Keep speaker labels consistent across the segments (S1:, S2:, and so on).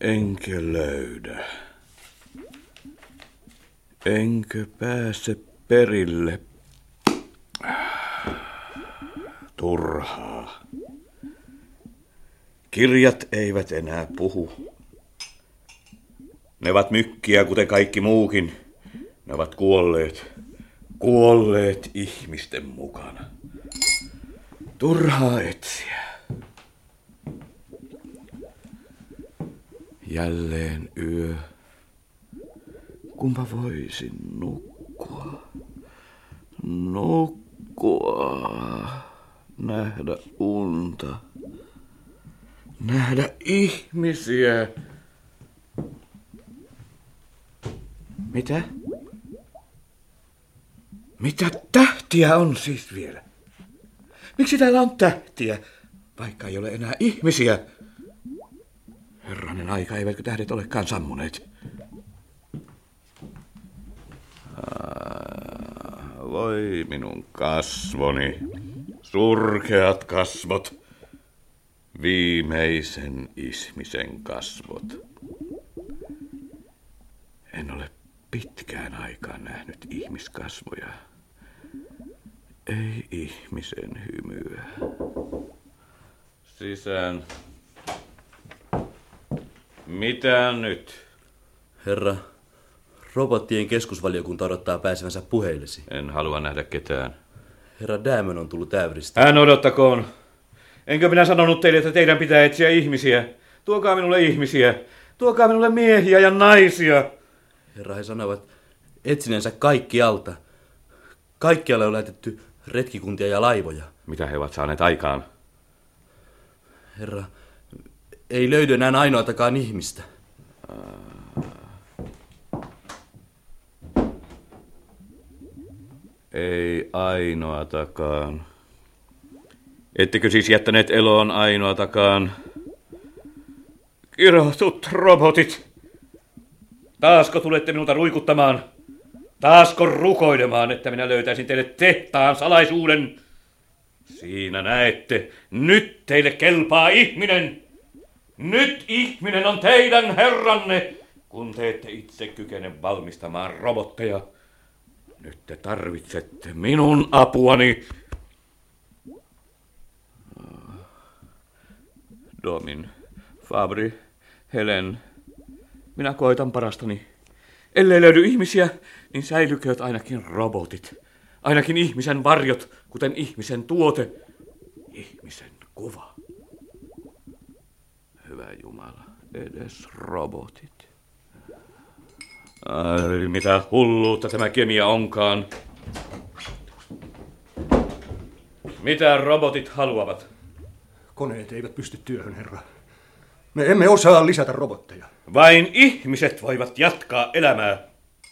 S1: Enkä löydä. Enkö pääse perille. Turhaa. Kirjat eivät enää puhu. Ne ovat mykkiä, kuten kaikki muukin. Ne ovat kuolleet. Kuolleet ihmisten mukana. Turhaa etsiä. Jälleen yö. Kumpa voisin nukkua. Nukkua. Nähdä unta. Nähdä ihmisiä. Mitä? Mitä tähtiä on siis vielä? Miksi täällä on tähtiä, vaikka ei ole enää ihmisiä? Aika, eivätkö tähdet olekaan sammuneet? Voi minun kasvoni, surkeat kasvot, viimeisen ihmisen kasvot. En ole pitkään aikaan nähnyt ihmiskasvoja. Ei ihmisen hymyä. Sisään. Mitä nyt?
S2: Herra, robottien keskusvaliokunta odottaa pääsevänsä puheillesi.
S1: En halua nähdä ketään.
S2: Herra Dämön on tullut Äyvristä.
S1: Hän odottakoon. Enkö minä sanonut teille, että teidän pitää etsiä ihmisiä? Tuokaa minulle ihmisiä. Tuokaa minulle miehiä ja naisia.
S2: Herra, he sanovat etsineensä kaikkialta. Kaikkialle on lähetetty retkikuntia ja laivoja.
S1: Mitä he ovat saaneet aikaan?
S2: Herra, ei löydy enää ainoatakaan ihmistä.
S1: Ei ainoatakaan. Ettekö siis jättäneet eloon ainoatakaan? Kirotut robotit! Taasko tulette minulta ruikuttamaan? Taasko rukoilemaan, että minä löytäisin teille tehtaan salaisuuden? Siinä näette, nyt teille kelpaa ihminen. Nyt ihminen on teidän herranne, kun te ette itse kykene valmistamaan robotteja. Nyt te tarvitsette minun apuani. Domin, Fabri, Helen, minä koitan parastani. Ellei löydy ihmisiä, niin säilykööt ainakin robotit. Ainakin ihmisen varjot, kuten ihmisen tuote. Ihmisen kuva. Jumala, edes robotit. Ai, mitä hulluutta tämä kemia onkaan. Mitä robotit haluavat?
S3: Koneet eivät pysty työhön, herra. Me emme osaa lisätä robotteja.
S1: Vain ihmiset voivat jatkaa elämää.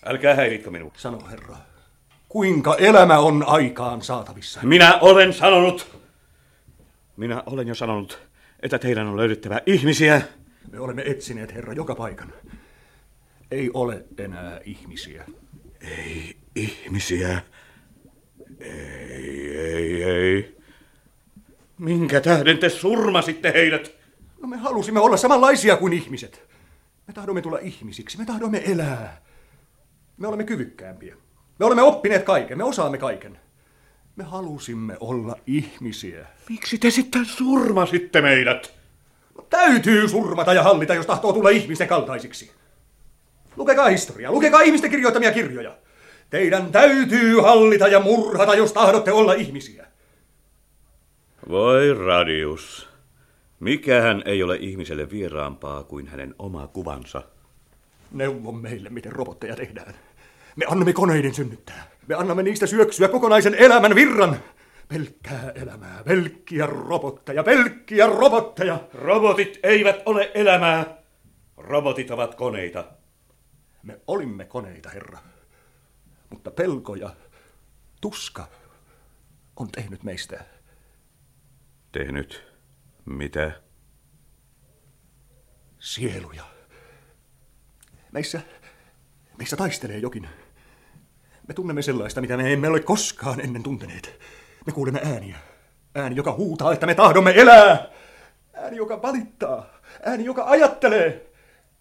S1: Älkää häiritkö minua.
S3: Sano, herra, kuinka elämä on aikaan saatavissa?
S1: Minä olen sanonut, minä olen jo sanonut, että teidän on löydettävä ihmisiä.
S3: Me olemme etsineet, herra, joka paikan. Ei ole enää ihmisiä.
S1: Ei ihmisiä. Ei, ei, ei. Minkä tähden te surmasitte heidät?
S3: No me halusimme olla samanlaisia kuin ihmiset. Me tahdomme tulla ihmisiksi, me tahdomme elää. Me olemme kyvykkäämpiä. Me olemme oppineet kaiken, me osaamme kaiken. Me halusimme olla ihmisiä.
S1: Miksi te sitten surmasitte meidät?
S3: No, täytyy surmata ja hallita, jos tahtoo tulla ihmisten kaltaisiksi. Lukekaa historiaa, lukekaa ihmisten kirjoittamia kirjoja. Teidän täytyy hallita ja murhata, jos tahdotte olla ihmisiä.
S1: Voi Radius. Mikähän ei ole ihmiselle vieraampaa kuin hänen oma kuvansa.
S3: Neuvo meille, miten robotteja tehdään. Me annamme koneiden synnyttää. Me annamme niistä syöksyä kokonaisen elämän virran. Pelkkää elämää, pelkkiä robotteja, pelkkiä robotteja.
S1: Robotit eivät ole elämää. Robotit ovat koneita.
S3: Me olimme koneita, herra. Mutta pelko ja tuska on tehnyt meistä.
S1: Tehnyt mitä?
S3: Sieluja. Meissä, meissä taistelee jokin. Me tunnemme sellaista, mitä me emme ole koskaan ennen tunteneet. Me kuulemme ääniä. Ääni, joka huutaa, että me tahdomme elää. Ääni, joka valittaa. Ääni, joka ajattelee.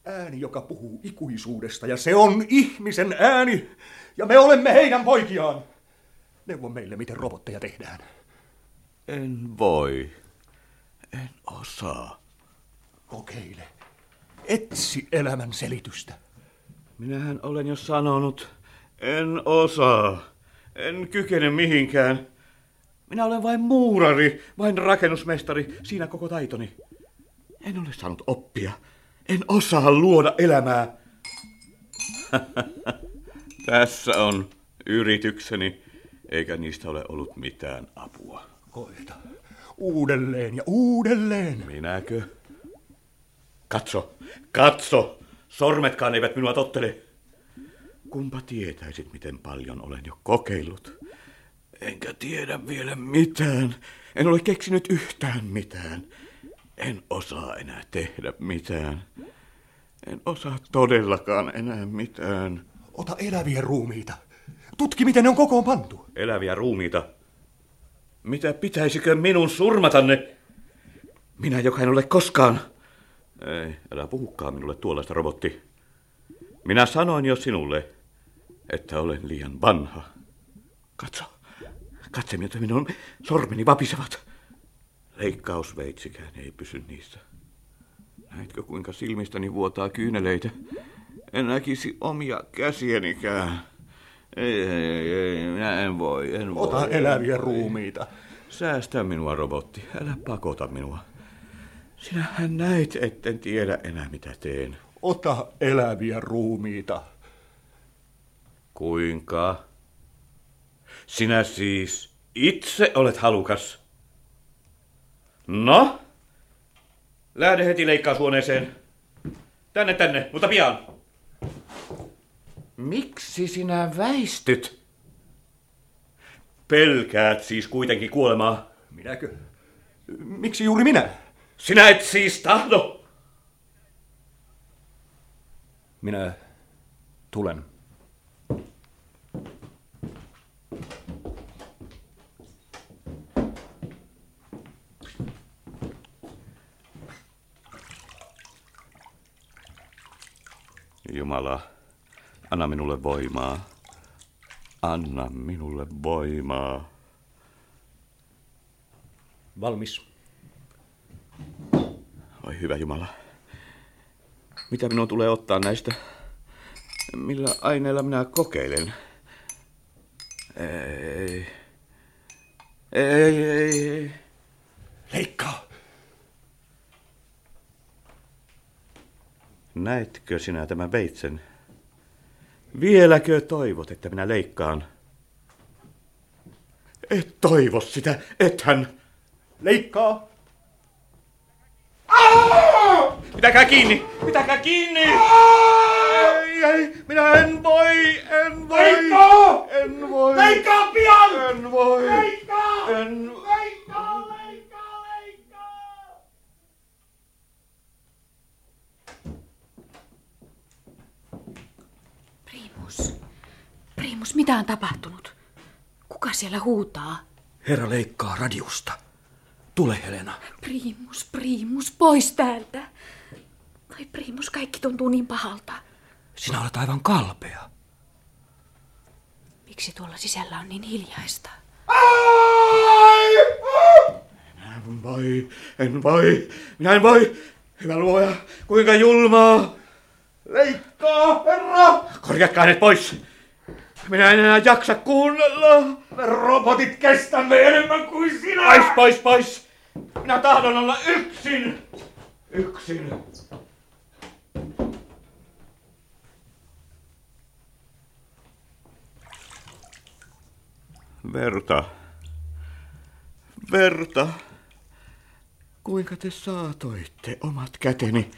S3: ääni, joka puhuu ikuisuudesta, ja se on ihmisen ääni, ja me olemme heidän poikiaan. Neuvo meille, miten robotteja tehdään.
S2: En voi. En osaa.
S3: Kokeile. Etsi elämän selitystä.
S2: Minähän olen jo sanonut, en osaa. En kykene mihinkään. Minä olen vain muurari, vain rakennusmestari, siinä koko taitoni. En ole saanut oppia. En osaa luoda elämää. Tässä on yritykseni, eikä niistä ole ollut mitään apua.
S3: Koita. Uudelleen ja uudelleen.
S2: Minäkö? Katso, katso! Sormetkaan eivät minua tottele. Kumpa tietäisit, miten paljon olen jo kokeillut. Enkä tiedä vielä mitään. En ole keksinyt yhtään mitään. En osaa enää tehdä mitään. En osaa todellakaan enää mitään.
S3: Ota eläviä ruumiita. Tutki, miten ne on kokoon pantu.
S1: Eläviä ruumiita. Mitä pitäisikö minun surmatanne? Minä, joka en ole koskaan... Ei, älä puhukaan minulle tuollaista robotti. Minä sanoin jo sinulle, että olen liian vanha. Katso, katse miltä minun sormeni vapisevat. Leikkausveitsikään ei pysy niissä. Näetkö kuinka silmistäni vuotaa kyyneleitä? En näkisi omia käsienikään. Ei, ei, ei, minä en voi, en voi.
S3: Ota eläviä ruumiita.
S1: Säästä minua, robotti. Älä pakota minua. Sinähän näit, etten tiedä enää mitä teen.
S3: Ota eläviä ruumiita.
S1: Kuinka? Sinä siis itse olet halukas. No? Lähde heti leikkaushuoneeseen. Tänne, tänne, mutta pian. Miksi sinä väistyt? Pelkäät siis kuitenkin kuolemaa.
S3: Minäkö? Miksi juuri minä?
S1: Sinä et siis tahdo.
S3: Minä tulen.
S1: Jumala, anna minulle voimaa. Anna minulle voimaa.
S3: Valmis.
S1: Oi hyvä Jumala. Mitä minun tulee ottaa näistä? Millä aineella minä kokeilen? Ei. Ei, ei, ei.
S3: Leikkaa.
S1: Näetkö sinä tämän veitsen? Vieläkö toivot, että minä leikkaan? Et toivo sitä, ethän.
S3: Leikkaa.
S1: Pitäkää kiinni! Pitäkää kiinni! Ei, ei, minä en voi, en voi!
S3: Leikkaa!
S1: En voi!
S3: Leikkaa pian!
S1: En voi!
S3: Leikkaa!
S1: En...
S3: Leikkaa, leikkaa, leikkaa!
S4: Primus. Primus, mitä on tapahtunut? Kuka siellä huutaa?
S3: Herra leikkaa radiosta. Tule, Helena.
S4: Primus, Primus, pois täältä. Vai Primus, kaikki tuntuu niin pahalta.
S3: Sinä olet aivan kalpea.
S4: Miksi tuolla sisällä on niin hiljaista?
S1: En voi, en voi, minä en voi! Hyvä luoja, kuinka julmaa! Leikkaa, herra! Korjatkaa hänet pois! Minä en enää jaksa kuunnella!
S3: Me robotit kestämme enemmän kuin sinä!
S1: Pois, pois, pois! Minä tahdon olla yksin! Yksin! Verta. Verta. Kuinka te saatoitte omat käteni?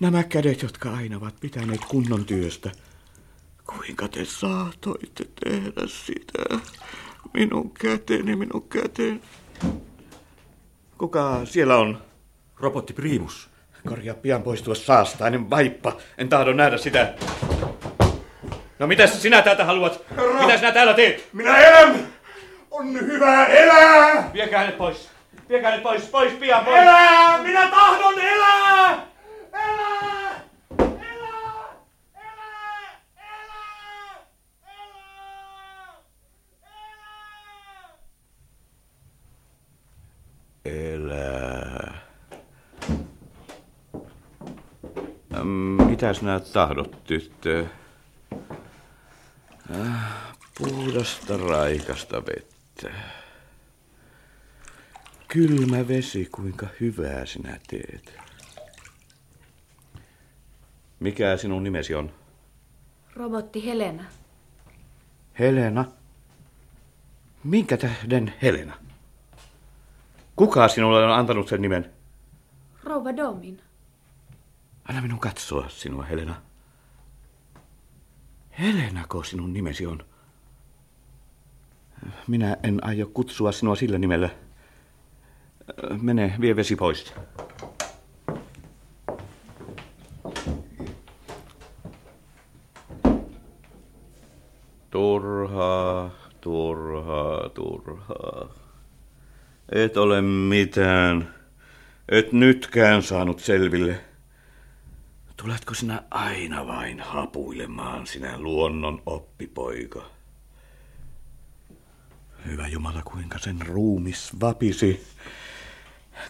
S1: Nämä kädet, jotka aina ovat pitäneet kunnon työstä. Kuinka te saatoitte tehdä sitä? Minun käteni, minun käteni. Kuka siellä on?
S3: Robotti Primus.
S1: Korjaa pian pois tuo saastainen vaippa. En tahdo nähdä sitä. No mitä sinä täältä haluat?
S3: Herra!
S1: Mitä sinä täällä teet?
S3: Minä elän! On hyvä elää!
S1: Viekää hänet pois. Viekää hänet pois. Pois pian pois.
S3: Elää! Minä tahdon! Elää!
S2: Mitä sinä tahdot, tyttö? Äh, puhdasta raikasta vettä. Kylmä vesi, kuinka hyvää sinä teet. Mikä sinun nimesi on?
S4: Robotti Helena.
S2: Helena. Minkä tähden Helena? Kuka sinulle on antanut sen nimen?
S4: Rouva Domin.
S2: Anna minun katsoa sinua, Helena. Helenako sinun nimesi on? Minä en aio kutsua sinua sillä nimellä. Mene, vie vesi pois. Turhaa, turhaa, turhaa. Et ole mitään. Et nytkään saanut selville. Tuletko sinä aina vain hapuilemaan, sinä luonnon oppipoika? Hyvä Jumala, kuinka sen ruumis vapisi.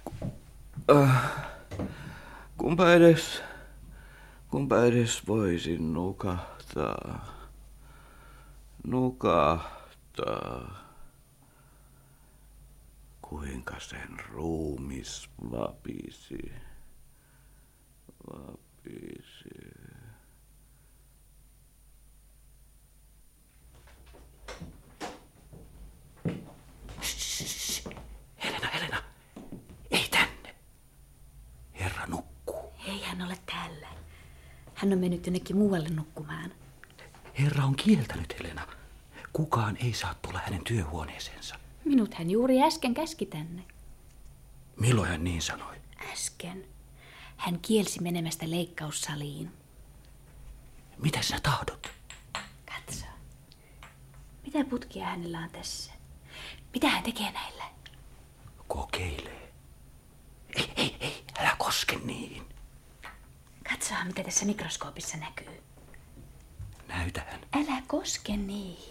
S2: Ku, äh, kumpa edes, kumpa edes voisin nukahtaa. Nukahtaa. Kuinka sen ruumis vapisi. Vapisi. Helena, Helena, ei tänne. Herra nukkuu.
S4: Ei hän ole täällä. Hän on mennyt jonnekin muualle nukkumaan.
S2: Herra on kieltänyt, Helena. Kukaan ei saa tulla hänen työhuoneeseensa.
S4: Minut hän juuri äsken käski tänne.
S2: Milloin hän niin sanoi?
S4: Äsken. Hän kielsi menemästä leikkaussaliin.
S2: Mitä sinä tahdot?
S4: Katso. Mitä putkia hänellä on tässä? Mitä hän tekee näillä?
S2: Kokeilee. Ei, ei, ei, älä koske niin.
S4: Katsoa, mitä tässä mikroskoopissa näkyy.
S2: Näytä hän.
S4: Älä koske niihin.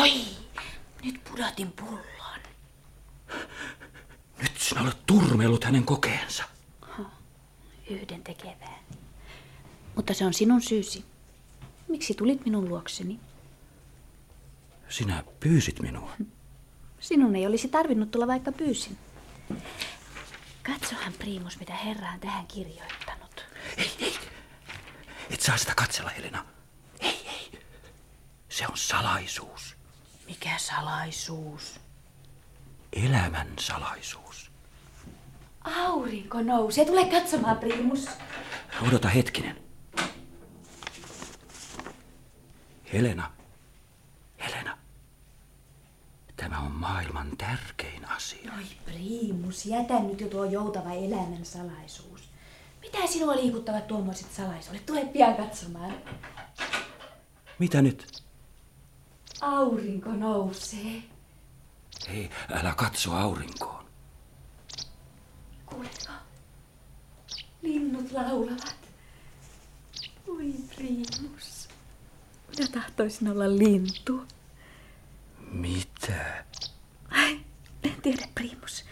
S4: Oi, nyt pudotin pullon.
S2: Nyt sinä olet turmellut hänen kokeensa.
S4: Yhden tekevää. Mutta se on sinun syysi. Miksi tulit minun luokseni?
S2: Sinä pyysit minua.
S4: Sinun ei olisi tarvinnut tulla, vaikka pyysin. Katsohan, Priimus, mitä Herra on tähän kirjoittanut.
S2: Ei, ei. Et saa sitä katsella, Helena. Ei, ei. Se on salaisuus.
S4: Mikä salaisuus?
S2: Elämän salaisuus.
S4: Aurinko nousee. Tule katsomaan, Priimus.
S2: Odota hetkinen. Helena. Helena. Tämä on maailman tärkein asia.
S4: Oi, Priimus, jätä nyt jo tuo joutava elämän salaisuus. Mitä sinua liikuttavat tuommoiset salaisuudet? Tule pian katsomaan.
S2: Mitä nyt?
S4: Aurinko nousee.
S2: Ei, älä katso aurinkoon.
S4: Linnut laulavat. Oi, Priimus. Minä tahtoisin olla lintu.
S2: Mitä?
S4: Ai, en tiedä, Priimus.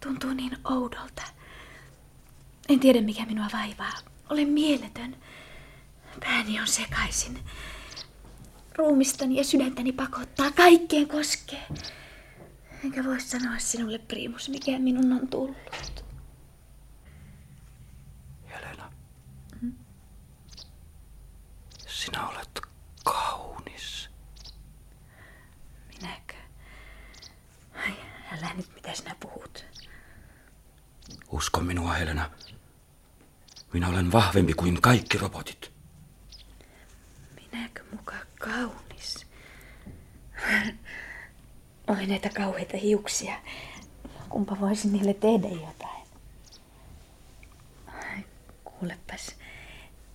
S4: Tuntuu niin oudolta. En tiedä, mikä minua vaivaa. Olen mieletön. Pääni on sekaisin. Ruumistani ja sydäntäni pakottaa. Kaikkeen koskee. Enkä voi sanoa sinulle, Priimus, mikä minun on tullut.
S2: Helena. Sinä olet kaunis.
S4: Minäkö? Ai, älä nyt, mitä sinä puhut.
S2: Usko minua, Helena. Minä olen vahvempi kuin kaikki robotit.
S4: Minäkö muka kaunis? Oi näitä kauheita hiuksia. Kumpa voisin niille tehdä jotain. Ai, kuulepas.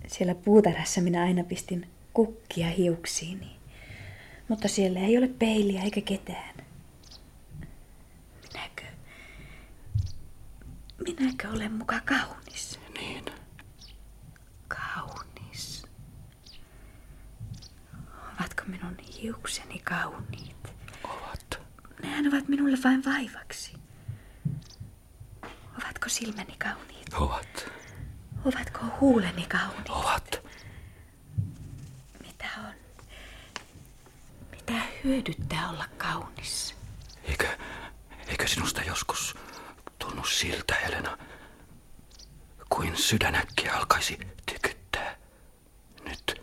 S4: Siellä puutarhassa minä aina pistin kukkia hiuksiini. Mutta siellä ei ole peiliä eikä ketään. Minäkö? Minäkö olen muka kaunis?
S2: Niin.
S4: Kaunis. Ovatko minun hiukseni kauniit?
S2: Ovat.
S4: Nehän ovat minulle vain vaivaksi. Ovatko silmäni kauniit?
S2: Ovat.
S4: Ovatko huuleni kauniit?
S1: Ovat.
S4: Mitä on? Mitä hyödyttää olla kaunis?
S1: Eikö, eikö sinusta joskus tunnu siltä, Helena, kuin sydänäkkiä alkaisi tykyttää? Nyt,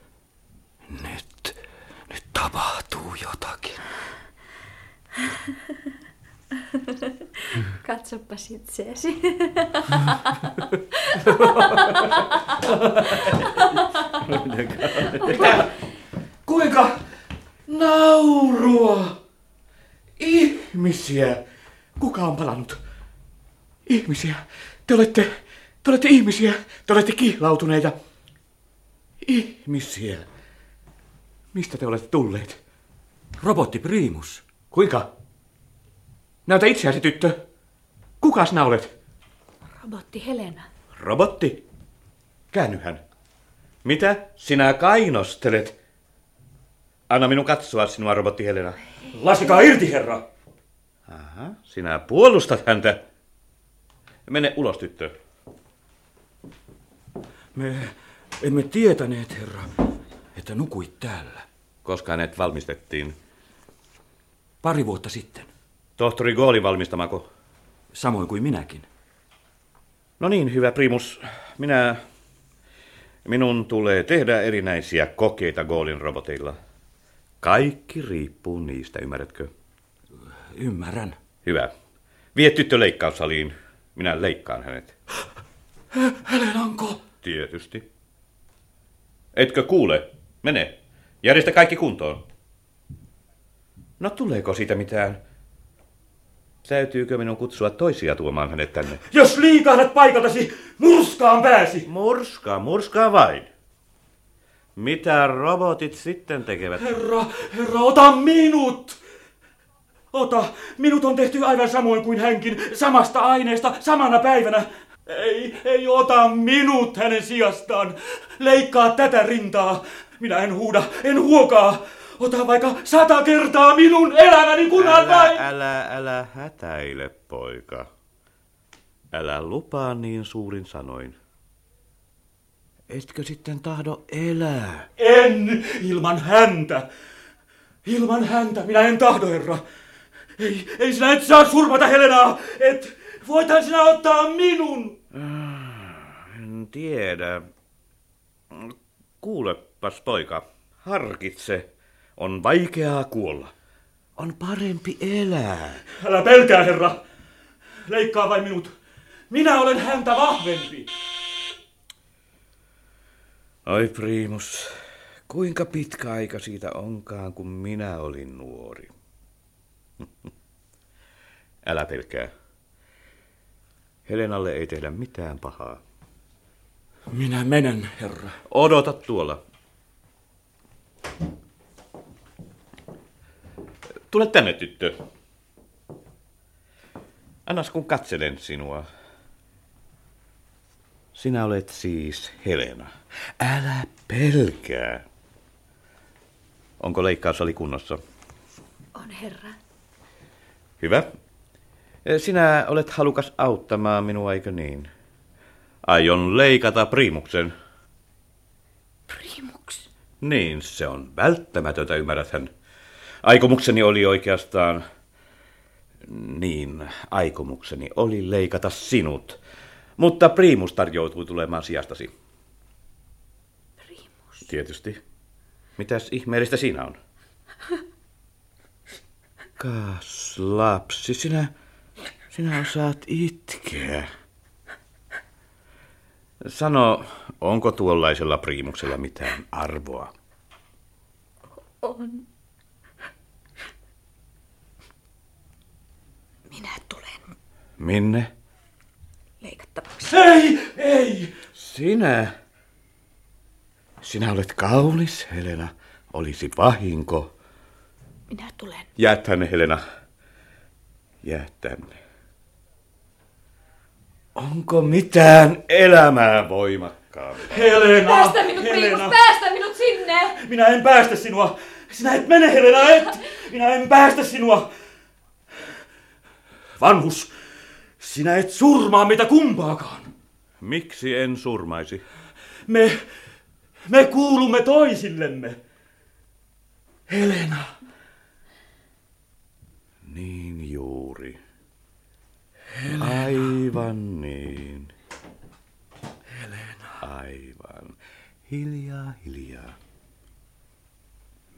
S1: nyt, nyt tapahtuu jotakin.
S4: Katsopas itseesi.
S1: Kuinka naurua? Ihmisiä. Kuka on palannut? Ihmisiä. Te olette, te olette ihmisiä. Te olette kihlautuneita. Ihmisiä. Mistä te olette tulleet?
S2: Robotti Primus.
S1: Kuinka? Näytä itseäsi, tyttö. Kuka sinä olet?
S4: Robotti Helena.
S1: Robotti. Käännyhän. Mitä sinä kainostelet? Anna minun katsoa sinua, robotti Helena.
S2: Laskekaa irti, herra.
S1: Aha, sinä puolustat häntä. Mene ulos, tyttö.
S2: Me emme tietäneet, herra, että nukuit täällä.
S1: Koska hänet valmistettiin.
S2: Pari vuotta sitten.
S1: Tohtori Goolin valmistamako?
S2: Samoin kuin minäkin.
S1: No niin, hyvä primus. Minä... Minun tulee tehdä erinäisiä kokeita Goolin roboteilla. Kaikki riippuu niistä, ymmärrätkö?
S2: Ymmärrän.
S1: Hyvä. Vie tyttö leikkaussaliin. Minä leikkaan hänet.
S2: Helenanko?
S1: Tietysti. Etkö kuule? Mene. Järjestä kaikki kuntoon. No tuleeko siitä mitään? Täytyykö minun kutsua toisia tuomaan hänet tänne?
S2: Jos liikahdat paikaltasi, murskaan pääsi.
S1: Murskaa, murskaa vain. Mitä robotit sitten tekevät?
S2: Herra, herra, ota minut! Ota, minut on tehty aivan samoin kuin hänkin, samasta aineesta, samana päivänä. Ei, ei ota minut hänen sijastaan. Leikkaa tätä rintaa. Minä en huuda, en huokaa. Ota vaikka sata kertaa minun elämäni, kunhan vain...
S1: Älä, älä, älä hätäile, poika. Älä lupaa niin suurin sanoin. Etkö sitten tahdo elää?
S2: En ilman häntä. Ilman häntä minä en tahdo, herra. Ei, ei sinä et saa surmata Helenaa. Et, voithan sinä ottaa minun.
S1: En tiedä. Kuulepas, poika. Harkitse. On vaikeaa kuolla. On parempi elää.
S2: Älä pelkää, herra. Leikkaa vain minut. Minä olen häntä vahvempi.
S1: Oi Primus, kuinka pitkä aika siitä onkaan, kun minä olin nuori. Älä pelkää. Helenalle ei tehdä mitään pahaa.
S2: Minä menen, herra.
S1: Odota tuolla. Tule tänne, tyttö. Annas kun katselen sinua. Sinä olet siis Helena. Älä pelkää. Onko leikkaussali kunnossa?
S4: On herra.
S1: Hyvä. Sinä olet halukas auttamaan minua, eikö niin? Aion leikata primuksen.
S4: Primuks.
S1: Niin, se on välttämätöntä, ymmärräthän. Aikomukseni oli oikeastaan... Niin, aikomukseni oli leikata sinut. Mutta primus tarjoutui tulemaan sijastasi.
S4: Primus.
S1: Tietysti. Mitäs ihmeellistä siinä on? Kas, lapsi, sinä, sinä osaat itkeä. Sano, onko tuollaisella priimuksella mitään arvoa?
S4: On. Minä tulen
S1: Minne?
S4: leikattavaksi.
S2: Ei, ei.
S1: Sinä? Sinä olet kaunis, Helena. Olisi vahinko.
S4: Minä tulen.
S1: Jää tänne, Helena. Jää tänne. Onko mitään elämää voimakkaammin?
S2: Helena,
S4: Päästä minut,
S2: Helena.
S4: Primus, päästä minut sinne!
S2: Minä en päästä sinua. Sinä et mene, Helena, et. Minä en päästä sinua. Vanhus, sinä et surmaa mitä kumpaakaan.
S1: Miksi en surmaisi?
S2: Me, me kuulumme toisillemme. Helena.
S1: Niin juuri. Helena. Aivan niin.
S2: Helena.
S1: Aivan. Hiljaa, hiljaa.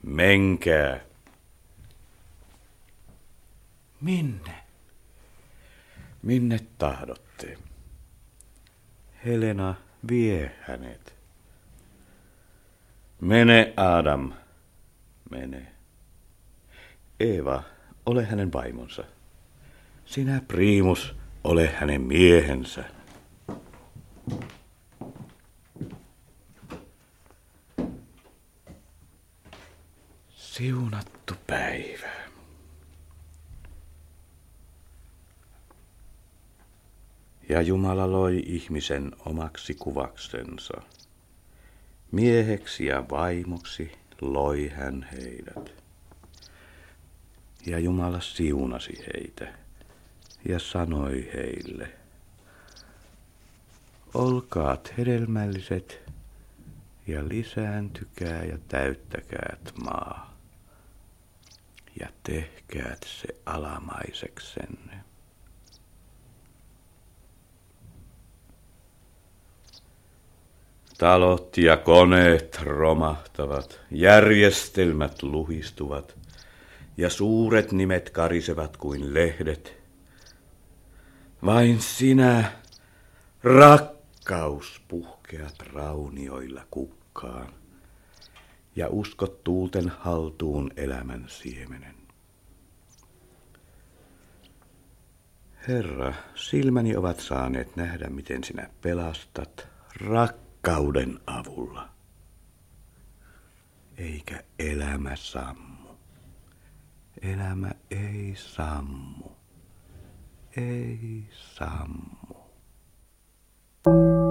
S1: Menkää.
S2: Minne?
S1: Minne tahdotte? Helena vie hänet. Mene, Adam. Mene. Eeva, ole hänen vaimonsa. Sinä, Primus, ole hänen miehensä. Siunattu päivä. Ja Jumala loi ihmisen omaksi kuvaksensa. Mieheksi ja vaimoksi loi hän heidät. Ja Jumala siunasi heitä ja sanoi heille, olkaat hedelmälliset ja lisääntykää ja täyttäkäät maa ja tehkäät se alamaiseksenne. Talot ja koneet romahtavat, järjestelmät luhistuvat ja suuret nimet karisevat kuin lehdet. Vain sinä, rakkaus, puhkeat raunioilla kukkaan ja uskot tuulten haltuun elämän siemenen. Herra, silmäni ovat saaneet nähdä, miten sinä pelastat rakkauden avulla. Eikä elämä sammu. Elämä ei sammu ei sammu. thank you